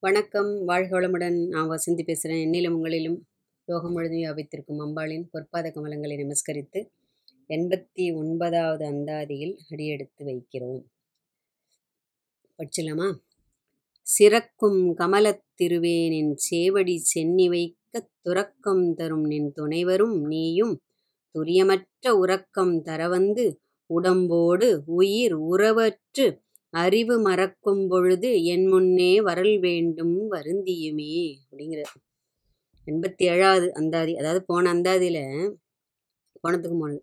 வணக்கம். வாழ்கவளமுடன் நான் வசந்தி பேசுகிறேன். என்னிலும் உங்களிலும் யோகம் முழுதும் வியாபித்திருக்கும் அம்பாளின் பொற்பாத கமலங்களை நமஸ்கரித்து எண்பத்தி ஒன்பதாவது அந்தாதியில் அடியெடுத்து வைக்கிறோம். படிச்சலாமா சிறக்கும் கமலத் திருவேனின் சேவடி சென்னி வைக்க துறக்கம் தரும் நின் துணைவரும் நீயும் துரியமற்ற உறக்கம் தரவந்து உடம்போடு உயிர் உறவற்று அறிவு மறக்கும் பொழுது என் முன்னே வரல் வேண்டும் வருந்தியுமே அப்படிங்கிறார். எண்பத்தி ஏழாவது அந்தாதி அதாவது போன அந்தாதியில் போனதுக்கு போனது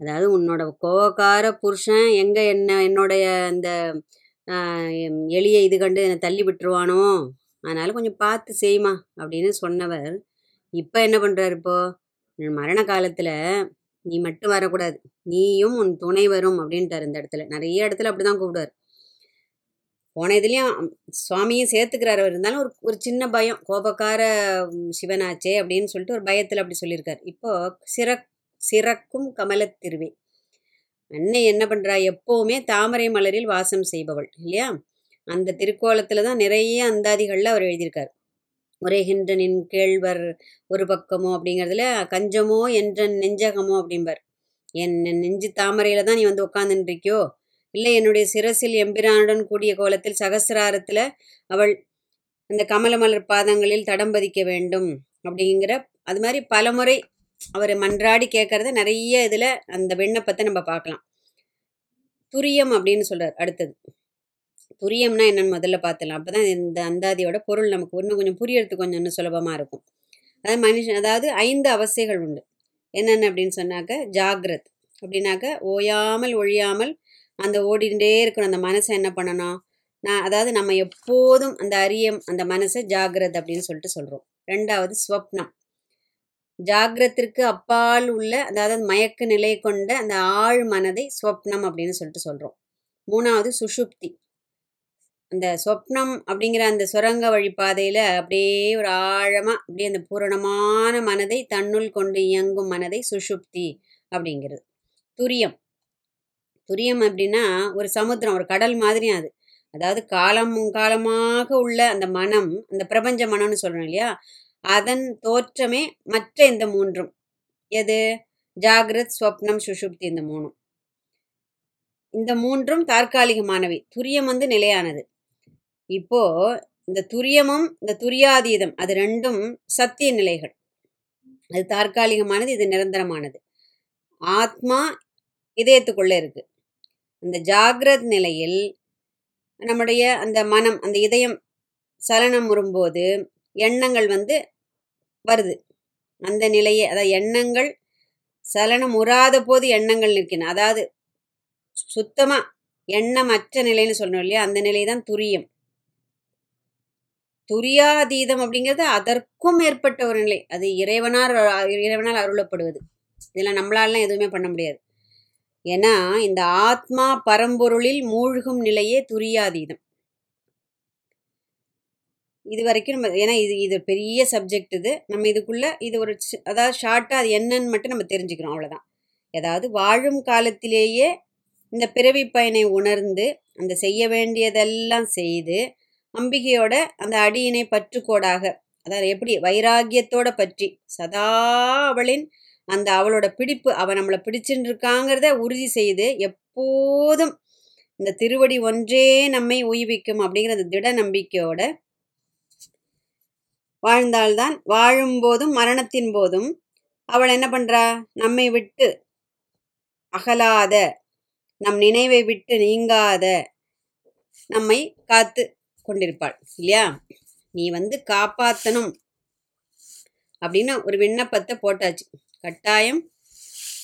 அதாவது உன்னோட கோவக்கார புருஷன் எங்கே என்ன என்னுடைய அந்த எளிய இது கண்டு என்னை தள்ளி விட்டுருவானோ? அதனால் கொஞ்சம் பார்த்து செய்யுமா அப்படின்னு சொன்னவர். இப்போ என்ன பண்ணுறாரு இப்போது மரண காலத்தில் நீ மட்டும் வரக்கூடாது. நீயும் உன் துணை வரும் அப்படின்ட்டார் இந்த இடத்துல. நிறைய இடத்துல அப்படி தான் கூப்பிடுவார். போன இதுலேயும் சுவாமியும் சேர்த்துக்கிறார். அவர் இருந்தாலும் ஒரு ஒரு சின்ன பயம். கோபக்கார சிவனாச்சே அப்படின்னு சொல்லிட்டு ஒரு பயத்தில் அப்படி சொல்லியிருக்கார். இப்போ சிறக் சிறக்கும் கமலத்திருவே அன்னை என்ன பண்ணுறா எப்போவுமே தாமரை மலரில் வாசம் செய்பவள் இல்லையா? அந்த திருக்கோலத்தில் தான் நிறைய அந்தாதிகளில் அவர் எழுதியிருக்கார். உரைகின்றனின் கேழ்வர் ஒரு பக்கமோ அப்படிங்கிறதுல கஞ்சமோ என்ற நெஞ்சகமோ அப்படிம்பார். என் நெஞ்சு தாமரையில் தான் நீ வந்து உட்காந்துருக்கியோ இல்லை என்னுடைய சிரசில் எம்பிரானுடன் கூடிய கோலத்தில் சகசிராரத்தில் அவள் அந்த கமலமலர் பாதங்களில் தடம் பதிக்க வேண்டும் அப்படிங்கிற அது மாதிரி பலமுறை அவர் மன்றாடி கேட்கறத நிறைய இதில் அந்த விண்ணப்பத்தை நம்ம பார்க்கலாம் துரியம் அப்படின்னு சொல்கிறார் அடுத்தது. துரியம்னா என்னன்னு முதல்ல பார்த்துலாம் அப்போ தான் இந்த அந்தாதியோட பொருள் நமக்கு இன்னும் கொஞ்சம் புரியறதுக்கு கொஞ்சம் இன்னும் சுலபமாக இருக்கும். அதாவது மனுஷன் அதாவது ஐந்து அவஸ்தைகள் உண்டு. என்னென்ன அப்படின்னு சொன்னாக்க ஜாகிரத். அப்படின்னாக்க ஓயாமல் ஒழியாமல் அந்த ஓடிண்டே இருக்கணும். அந்த மனசை என்ன பண்ணணும்? நான் அதாவது நம்ம எப்போதும் அந்த அரியம் அந்த மனசை ஜாகிரத் அப்படின்னு சொல்லிட்டு சொல்கிறோம் ரெண்டாவது ஸ்வப்னம். ஜாகிரத்திற்கு அப்பால் உள்ள அதாவது மயக்க நிலை கொண்ட அந்த ஆழ் மனதை ஸ்வப்னம் அப்படின்னு சொல்லிட்டு சொல்கிறோம் மூணாவது சுஷுப்தி அந்த சொப்னம் அப்படிங்கிற அந்த சுரங்க வழிபாதையில் அப்படியே ஒரு ஆழமாக அப்படியே அந்த பூரணமான மனதை தன்னுள் கொண்டு இயங்கும் மனதை சுஷுப்தி அப்படிங்கிறது. துரியம். துரியம் அப்படின்னா ஒரு சமுத்திரம் ஒரு கடல் மாதிரி அது. அதாவது காலம் காலமாக உள்ள அந்த மனம் அந்த பிரபஞ்ச மனம்னு சொல்கிறோம் இல்லையா? அதன் தோற்றமே மற்ற இந்த மூன்றும். எது? ஜாகிரத் ஸ்வப்னம் சுஷுப்தி இந்த மூணும். இந்த மூன்றும் தற்காலிகமானவை. துரியம் வந்து நிலையானது. இப்போ இந்த துரியமும் இந்த துரியாதீதம் அது ரெண்டும் சத்திய நிலைகள். அது தற்காலிகமானது இது நிரந்தரமானது. ஆத்மா இதயத்துக்குள்ளே இருக்கு. அந்த ஜாகிரத் நிலையில் நம்முடைய அந்த மனம் அந்த இதயம் சலனம் வரும்போது எண்ணங்கள் வந்து வருது. அந்த நிலையை அதாவது எண்ணங்கள் சலனம் உறாத போது எண்ணங்கள் நிற்கின. அதாவது சுத்தமாக எண்ணமற்ற நிலைன்னு சொல்லணும் இல்லையா? அந்த நிலை தான் துரியம். துரியாதீதம் அப்படிங்கிறது அதற்கும் மேற்பட்ட ஒரு நிலை. அது இறைவனால் இறைவனால் அருளப்படுவது. இதில் நம்மளாலாம் எதுவுமே பண்ண முடியாது. ஏன்னா இந்த ஆத்மா பரம்பொருளில் மூழ்கும் நிலையே துரியாதீதம். இது வரைக்கும் நம்ம ஏன்னா இது இது பெரிய சப்ஜெக்ட் இது. நம்ம இதுக்குள்ள இது ஒரு அதாவது ஷார்ட்டாக அது என்னன்னு மட்டும் நம்ம தெரிஞ்சுக்கிறோம் அவ்வளோதான் ஏதாவது வாழும் காலத்திலேயே இந்த பிறவி பயனை உணர்ந்து அந்த செய்ய வேண்டியதெல்லாம் செய்து அம்பிகையோட அந்த அடியினை பற்றுக்கோடாக. அதாவது எப்படி? வைராகியத்தோட பற்றி. சதா அவளின் அந்த அவளோட பிடிப்பு அவள் நம்மளை பிடிச்சுட்டு இருக்காங்கிறத உறுதி செய்து எப்போதும் இந்த திருவடி ஒன்றே நம்மை உய்விக்கும் அப்படிங்கிற அந்த திட நம்பிக்கையோட வாழ்ந்தால்தான் வாழும்போதும் மரணத்தின் போதும் அவள் என்ன பண்ணுறா நம்மை விட்டு அகலாத நம் நினைவை விட்டு நீங்காத நம்மை காத்து கொண்டிருப்பாள் இல்லையா? நீ வந்து காப்பாற்றணும் அப்படின்னு ஒரு விண்ணப்பத்தை போட்டாச்சு. கட்டாயம்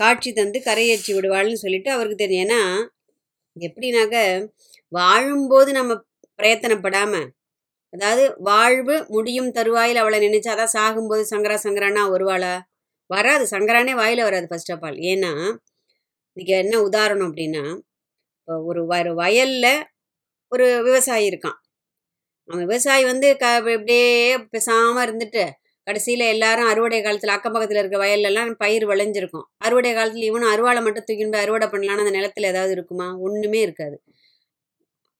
காட்சி தந்து கரையேற்றி விடுவாள்னு சொல்லிட்டு அவருக்கு தெரியும். ஏன்னா எப்படின்னாக்க வாழும்போது நம்ம பிரயத்தனப்படாமல் அதாவது வாழ்வு முடியும் தருவாயில் அவளை நினைச்சாதான் சாகும்போது சங்கரா சங்கரானா வருவாளா? வராது. சங்கரானே வாயில் வராது ஃபர்ஸ்ட் ஆஃப் ஆல் ஏன்னா இதுக்கு என்ன உதாரணம் அப்படின்னா ஒரு ஒரு வயலில் ஒரு விவசாயி இருக்கான். அவன் விவசாயி வந்து க இப்படியே பேசாமல் இருந்துட்டு கடைசியில் எல்லாரும் அறுவடை காலத்தில் அக்கம் பக்கத்தில் இருக்க வயல்லலாம் பயிர் விளைஞ்சிருக்கும். அறுவடை காலத்தில் இவனும் அறுவாளை மட்டும் தூக்கின்னு போய் அறுவடை பண்ணலான்னு அந்த நிலத்தில் ஏதாவது இருக்குமா? ஒன்றுமே இருக்காது.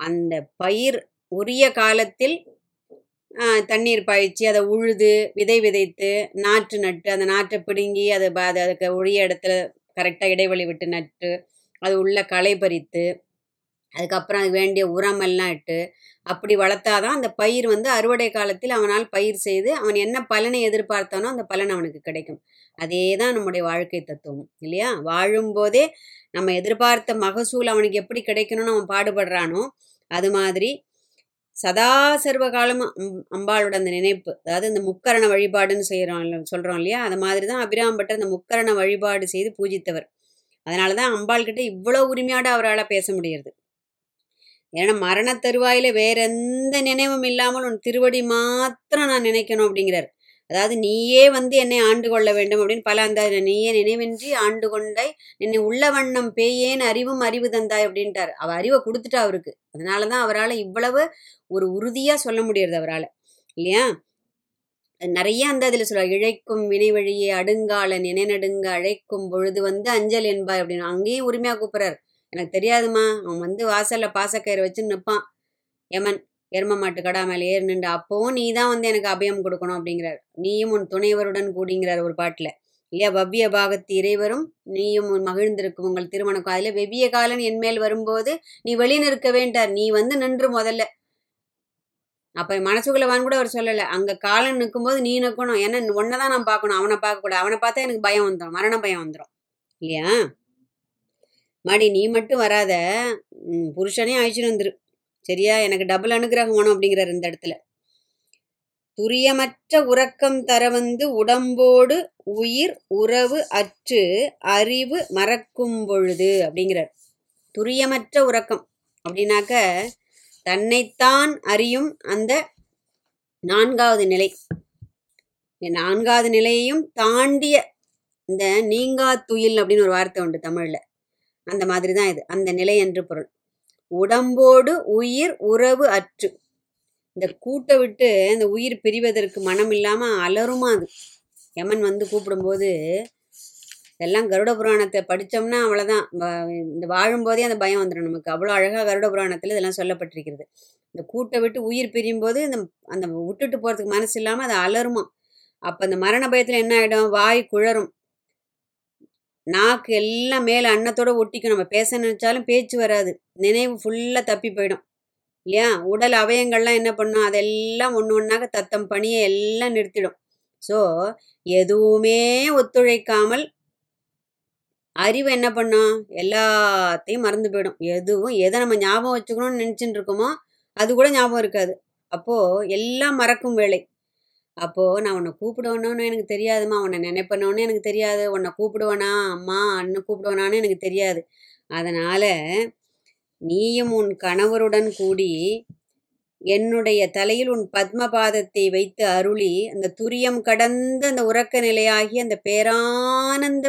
அந்த பயிர் உரிய காலத்தில் தண்ணீர் பாய்ச்சி அதை உழுது விதை விதைத்து நாற்று நட்டு அந்த நாற்றை பிடுங்கி அதை அதை அதுக்கு உரிய இடத்துல கரெக்டாக இடைவெளி விட்டு நட்டு அது உள்ள களை பறித்து அதுக்கப்புறம் அதுக்கு வேண்டிய உரமெல்லாம் இட்டு அப்படி வளர்த்தாதான் அந்த பயிர் வந்து அறுவடை காலத்தில் அவனால் பயிர் செய்து அவன் என்ன பலனை எதிர்பார்த்தானோ அந்த பலன் அவனுக்கு கிடைக்கும். அதே தான் நம்முடைய வாழ்க்கை தத்துவம் இல்லையா? வாழும்போதே நம்ம எதிர்பார்த்த மகசூல் அவனுக்கு எப்படி கிடைக்கணும்னு அவன் பாடுபடுறானோ அது மாதிரி சதா சர்வ காலமும் அம் அம்பாளோட அந்த நினைப்பு அதாவது இந்த முக்கரண வழிபாடுன்னு செய்கிறோம் சொல்கிறோம் இல்லையா? அது மாதிரி தான் அபிராம்பட்டர் அந்த முக்கரண வழிபாடு செய்து பூஜித்தவர். அதனால தான் அம்பாள்கிட்ட இவ்வளோ உரிமையோடு அவரால் பேச முடியுது ஏன்னா மரண தருவாயில வேற எந்த நினைவும் இல்லாமல் உன் திருவடி மாத்திரம் நான் நினைக்கணும் அப்படிங்கிறார். அதாவது நீயே வந்து என்னை ஆண்டு கொள்ள வேண்டும் அப்படின்னு பல அந்த நீயே நினைவின்றி ஆண்டு கொண்டாய் என்னை உள்ள வண்ணம் பேயேன் அறிவும் அறிவு தந்தாய் அப்படின்ட்டார். அவ அறிவை கொடுத்துட்டா அவருக்கு. அதனால தான் அவரால் இவ்வளவு ஒரு உறுதியாக சொல்ல முடியறது அவரால். இல்லையா? நிறைய அந்த அதில் சொல்ல இழைக்கும் வினை வழியே அடுங்கால நினைநடுங்க அழைக்கும் பொழுது வந்து அஞ்சல் என்பாய் அப்படின்னு. அங்கேயும் உரிமையாக கூப்பிட்றாரு. எனக்கு தெரியாதுமா அவன் வந்து வாசலில் பாசக்கயிறு வச்சு நிற்பான் யமன் எரும மாட்டு கடா மேலே ஏறு நின்று அப்போவும் நீ தான் வந்து எனக்கு அபயம் கொடுக்கணும் அப்படிங்கிறார். நீயும் உன் துணைவருடன் கூடிங்கிறார் ஒரு பாட்டில். இல்லையா பவ்ய பாகத்து இறைவரும் நீயும் மகிழ்ந்திருக்கும் உங்கள் திருமணம் அதில் வெவ்விய காலன் என் மேல் வரும்போது நீ வெளியே நிற்க வேண்டார் நீ வந்து நின்று முதல்ல. அப்போ மனசுக்குள்ளவான்னு கூட அவர் சொல்லலை. அங்கே காலன் நிற்கும்போது நீ நிற்கணும். ஏன்னா ஒன்றை தான் நான் பார்க்கணும். அவனை பார்க்கக்கூடாது. அவனை பார்த்தா எனக்கு பயம் வந்துடும் மரண பயம் வந்துடும் இல்லையா? மாடி நீ மட்டும் வராத. புருஷனே அழிச்சுட்டு வந்துரு. சரியா? எனக்கு டபுள் அனுகிரகம் வேணும் அப்படிங்கிறார் இந்த இடத்துல. துரியமற்ற உறக்கம் தர வந்து உடம்போடு உயிர் உறவு அற்று அறிவு மறக்கும் பொழுது அப்படிங்கிறார். துரியமற்ற உறக்கம் அப்படின்னாக்க தன்னைத்தான் அறியும் அந்த நான்காவது நிலை. நான்காவது நிலையையும் தாண்டிய இந்த நீங்கா துயில் அப்படின்னு ஒரு வார்த்தை உண்டு தமிழில். அந்த மாதிரி தான் இது. அந்த நிலை என்று பொருள். உடம்போடு உயிர் உறவு அற்று. இந்த கூட்டை விட்டு இந்த உயிர் பிரிவதற்கு மனம் இல்லாமல் அலருமா அது. யமன் வந்து கூப்பிடும்போது எல்லாம் கருட புராணத்தை படித்தோம்னா அவ்வளோதான் இந்த வாழும்போதே அந்த பயம் வந்துடும் நமக்கு அவ்வளோ அழகாக கருட புராணத்தில் இதெல்லாம் சொல்லப்பட்டிருக்கிறது. இந்த கூட்டை விட்டு உயிர் பிரியும் போது இந்த அந்த விட்டுட்டு போகிறதுக்கு மனசு இல்லாமல் அது அலருமா அப்போ அந்த மரண பயத்தில் என்ன ஆகிடும் வாய் குழரும். நாக்கு எல்லாம் மேலே அன்னத்தோடு ஒட்டிக்கும். நம்ம பேச நினச்சாலும் பேச்சு வராது. நினைவு ஃபுல்லாக தப்பி போயிடும். இல்லையா? உடல் அவயங்கள்லாம் என்ன பண்ணும்? அதெல்லாம் ஒன்று ஒன்றாக தத்தம் பணியை எல்லாம் நிறுத்திடும். ஸோ எதுவுமே ஒத்துழைக்காமல் அறிவு என்ன பண்ணும்? எல்லாத்தையும் மறந்து போயிடும். எதுவும் எதை நம்ம ஞாபகம் வச்சுக்கணும்னு நினச்சிட்டு இருக்கோமோ அது கூட ஞாபகம் இருக்காது. அப்போது எல்லாம் மறக்கும் வேலை. அப்போது நான் உன்னை கூப்பிடுவேணுன்னு எனக்கு தெரியாதுமா உன்னை நினைப்பனோன்னு எனக்கு தெரியாது. உன்னை கூப்பிடுவேனா? அம்மா அண்ணன் கூப்பிடுவேனான்னு எனக்கு தெரியாது. அதனால் நீயும் உன் கணவருடன் கூடி என்னுடைய தலையில் உன் பத்மபாதத்தை வைத்து அருளி அந்த துரியம் கடந்த அந்த உறக்க நிலையாகி அந்த பேரானந்த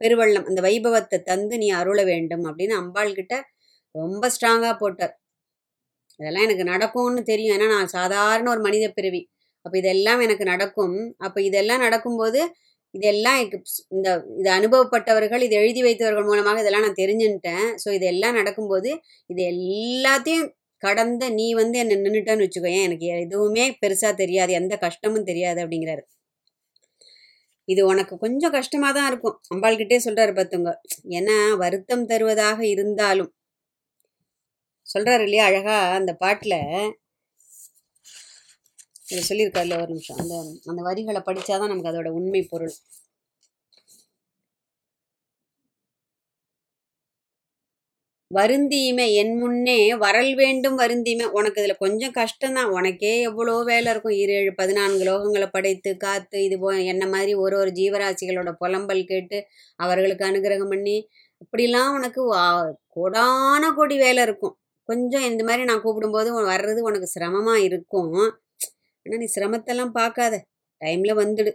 பெருவள்ளம் அந்த வைபவத்தை தந்து நீ அருள வேண்டும் அப்படின்னு அம்பாள் கிட்ட ரொம்ப ஸ்ட்ராங்காக போட்டார். இதெல்லாம் எனக்கு நடக்கும்னு தெரியும். ஏன்னா நான் சாதாரண ஒரு மனித பிறவி. அப்போ இதெல்லாம் எனக்கு நடக்கும். அப்போ இதெல்லாம் நடக்கும்போது இதெல்லாம் இந்த இது அனுபவப்பட்டவர்கள் இது எழுதி வைத்தவர்கள் மூலமாக இதெல்லாம் நான் தெரிஞ்சுட்டேன் ஸோ இதெல்லாம் நடக்கும்போது இது எல்லாத்தையும் கடந்த நீ வந்து என்னை நின்றுட்டேன்னு வச்சுக்கோயேன். எனக்கு எதுவுமே பெருசாக தெரியாது. எந்த கஷ்டமும் தெரியாது அப்படிங்கிறாரு. இது உனக்கு கொஞ்சம் கஷ்டமாக தான் இருக்கும். அம்பாள்கிட்டே சொல்கிறாரு பார்த்துங்க ஏன்னா வருத்தம் தருவதாக இருந்தாலும். சொல்கிறாரு இல்லையா அழகாக அந்த பாட்டில்? இதை சொல்லியிருக்காருல ஒரு நிமிஷம். அந்த அந்த வரிகளை படித்தாதான் நமக்கு அதோட உண்மை பொருள். வருந்தீமை என் முன்னே வரல் வேண்டும் வருந்தீமை உனக்கு இதில் கொஞ்சம் கஷ்டம்தான். உனக்கே எவ்வளோ வேலை இருக்கும். ஏழு பதினான்கு லோகங்களை படைத்து காத்து இது போ என்ன மாதிரி ஒரு ஒரு ஜீவராசிகளோட புலம்பல் கேட்டு அவர்களுக்கு அனுகிரகம் பண்ணி இப்படிலாம் உனக்கு கோடான கோடி வேலை இருக்கும். கொஞ்சம் இந்த மாதிரி நான் கூப்பிடும்போது வர்றது உனக்கு சிரமமாக இருக்கும். ஆனால் நீ சிரமத்தெல்லாம் பார்க்காத. டைமில் வந்துடு.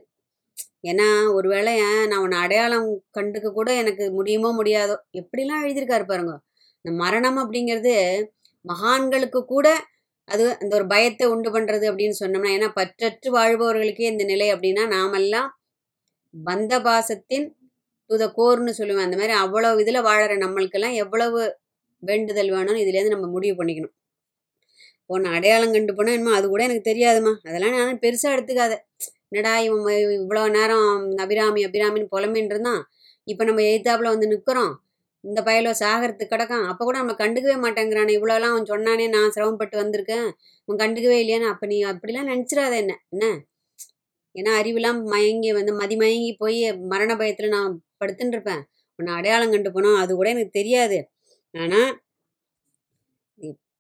ஏன்னா ஒரு வேளை நான் உன்னை அடையாளம் கண்டுக்க கூட எனக்கு முடியுமோ முடியாதோ எப்படிலாம் எழுதியிருக்காரு பாருங்க. இந்த மரணம் அப்படிங்கிறது மகான்களுக்கு கூட அது அந்த ஒரு பயத்தை உண்டு பண்ணுறது அப்படின்னு சொன்னோம்னா ஏன்னா பற்றற்று வாழ்பவர்களுக்கே இந்த நிலை அப்படின்னா நாமெல்லாம் பந்த பாசத்தின் டு கோர்னு சொல்லுவேன். அந்த மாதிரி அவ்வளோ இதில் வாழற நம்மளுக்கெல்லாம் எவ்வளவு வேண்டுதல் வேணும்னு இதுலேருந்து நம்ம முடிவு பண்ணிக்கணும். உன்னை அடையாளம் கண்டு போனால் என்னமோ அது கூட எனக்கு தெரியாதும்மா. அதெல்லாம் நான் பெருசாக எடுத்துக்காத. என்னடா இவன் இவ்வளோ நேரம் அபிராமி அபிராமின்னு புலம்பின்னு இருந்தான் இப்போ நம்ம எழுத்தாப்புல வந்து நிற்கிறோம் இந்த பயலோ சாகரத்துக்கு கிடக்கான். அப்போ கூட நம்ம கண்டுக்கவே மாட்டேங்கிறானே. இவ்வளோலாம் அவன் சொன்னானே நான் சிரமப்பட்டு வந்திருக்கேன். அவன் கண்டுக்கவே இல்லையான்னு அப்போ நீ அப்படிலாம் நினச்சிடாத என்ன? என்ன? ஏன்னா அறிவுலாம் மயங்கி வந்து மதி மயங்கி போய் மரண பயத்தில் நான் படுத்துன்னு இருப்பேன் உன்னை அடையாளம் கண்டு போனோம் அது கூட எனக்கு தெரியாது. ஆனால்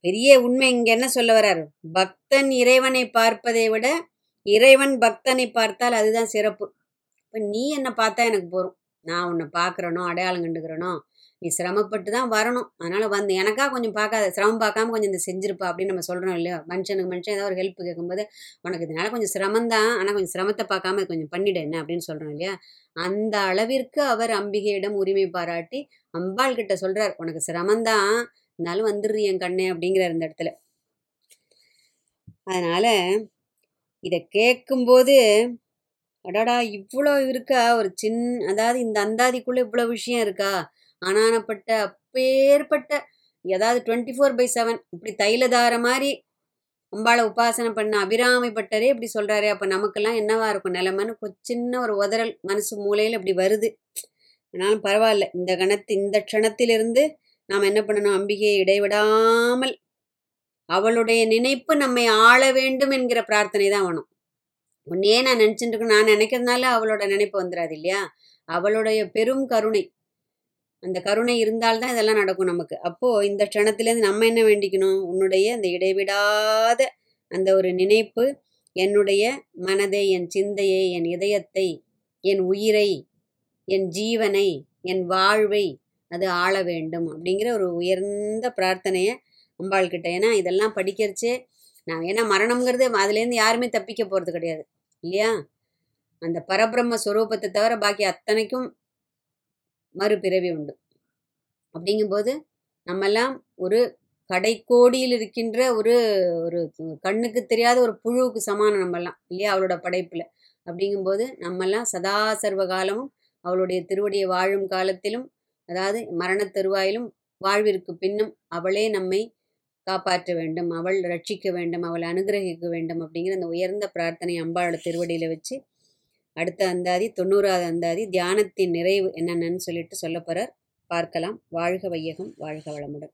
பெரிய உண்மை இங்க என்ன சொல்ல வர்றார்? பக்தன் இறைவனை பார்ப்பதை விட இறைவன் பக்தனை பார்த்தால் அதுதான் சிறப்பு. இப்போ நீ என்னை பார்த்தா எனக்கு போதும். நான் உன்னை பார்க்குறனோ அடையாளம் கண்டுக்கிறனோ நீ சிரமப்பட்டு தான் வரணும். அதனால் வந்து எனக்கா கொஞ்சம் பார்க்காத சிரமம் பார்க்காம கொஞ்சம் இந்த செஞ்சிருப்பா அப்படின்னு நம்ம சொல்கிறோம் இல்லையா? மனுஷனுக்கு மனுஷன் ஏதாவது ஒரு ஹெல்ப் கேட்கும்போது உனக்கு இதனால கொஞ்சம் சிரமம் தான் ஆனால் கொஞ்சம் சிரமத்தை பார்க்காம கொஞ்சம் பண்ணிடு என்ன அப்படின்னு சொல்கிறோம் இல்லையா? அந்த அளவிற்கு அவர் அம்பிகையிடம் உரிமை பாராட்டி அம்பாள் கிட்ட சொல்கிறார் உனக்கு சிரமம்தான் இருந்தாலும் வந்துடுறீ என் கண்ணே அப்படிங்கிறார் இந்த இடத்துல. அதனால இதை கேட்கும்போது அடாடா இவ்வளோ இருக்கா? ஒரு சின் அதாவது இந்த அந்தாதிக்குள்ளே இவ்வளோ விஷயம் இருக்கா? அனானப்பட்ட அப்பேற்பட்ட ஏதாவது டுவெண்ட்டி ஃபோர் பை செவன் இப்படி தைலதார மாதிரி அம்பாளை உபாசனை பண்ண அபிராமி பட்டரே இப்படி சொல்கிறாரு அப்போ நமக்கெல்லாம் என்னவா இருக்கும்? நிலமன்னு கொ- சின்ன ஒரு உதறல் மனசு மூலையில் இப்படி வருது. ஆனாலும் பரவாயில்ல இந்த கணத்து இந்த க்ஷணத்திலிருந்து நாம் என்ன பண்ணணும்? அம்பிகையை இடைவிடாமல் அவளுடைய நினைப்பு நம்மை ஆள வேண்டும் என்கிற பிரார்த்தனை தான் வேணும். உன்னையே நான் நினச்சிட்டு இருக்கேன் நான் நினைக்கிறதுனால அவளோட நினைப்பு வந்துடாது இல்லையா? அவளுடைய பெரும் கருணை. அந்த கருணை இருந்தால்தான் இதெல்லாம் நடக்கும் நமக்கு. அப்போது இந்த க்ஷணத்திலேருந்து நம்ம என்ன வேண்டிக்கணும்? உன்னுடைய அந்த இடைவிடாத அந்த ஒரு நினைப்பு என்னுடைய மனதை என் சிந்தையை என் இதயத்தை என் உயிரை என் ஜீவனை என் வாழ்வை அது ஆள வேண்டும் அப்படிங்கிற ஒரு உயர்ந்த பிரார்த்தனையை அம்பாள் கிட்ட. ஏன்னா இதெல்லாம் படிக்கிறச்சே நான் ஏன்னா மரணம்ங்கிறது அதுலேருந்து யாருமே தப்பிக்க போகிறது கிடையாது இல்லையா? அந்த பரபிரம்ம ஸ்வரூபத்தை தவிர பாக்கி அத்தனைக்கும் மறுபிறவி உண்டு. அப்படிங்கும்போது நம்மெல்லாம் ஒரு கடைக்கோடியில் இருக்கின்ற ஒரு ஒரு கண்ணுக்கு தெரியாத ஒரு புழுவுக்கு சமானம் நம்மெல்லாம் இல்லையா? அவளோட படைப்பில். அப்படிங்கும்போது நம்மெல்லாம் சதா சர்வ காலமும் அவளுடைய திருவடியை வாழும் காலத்திலும் அதாவது மரணத் தருவாயிலும் வாழ்விற்கு பின்னும் அவளே நம்மை காப்பாற்ற வேண்டும் அவள் ரட்சிக்க வேண்டும் அவளை அனுகிரகிக்க வேண்டும் அப்படிங்கிற அந்த உயர்ந்த பிரார்த்தனை அம்பாளோட திருவடியில் வச்சு அடுத்த அந்தாதி தொண்ணூறாவது அந்தாதி தியானத்தின் நிறைவு என்னென்னு சொல்லிட்டு சொல்ல போகிறார் பார்க்கலாம். வாழ்க வையகம் வாழ்க வளமுடன்.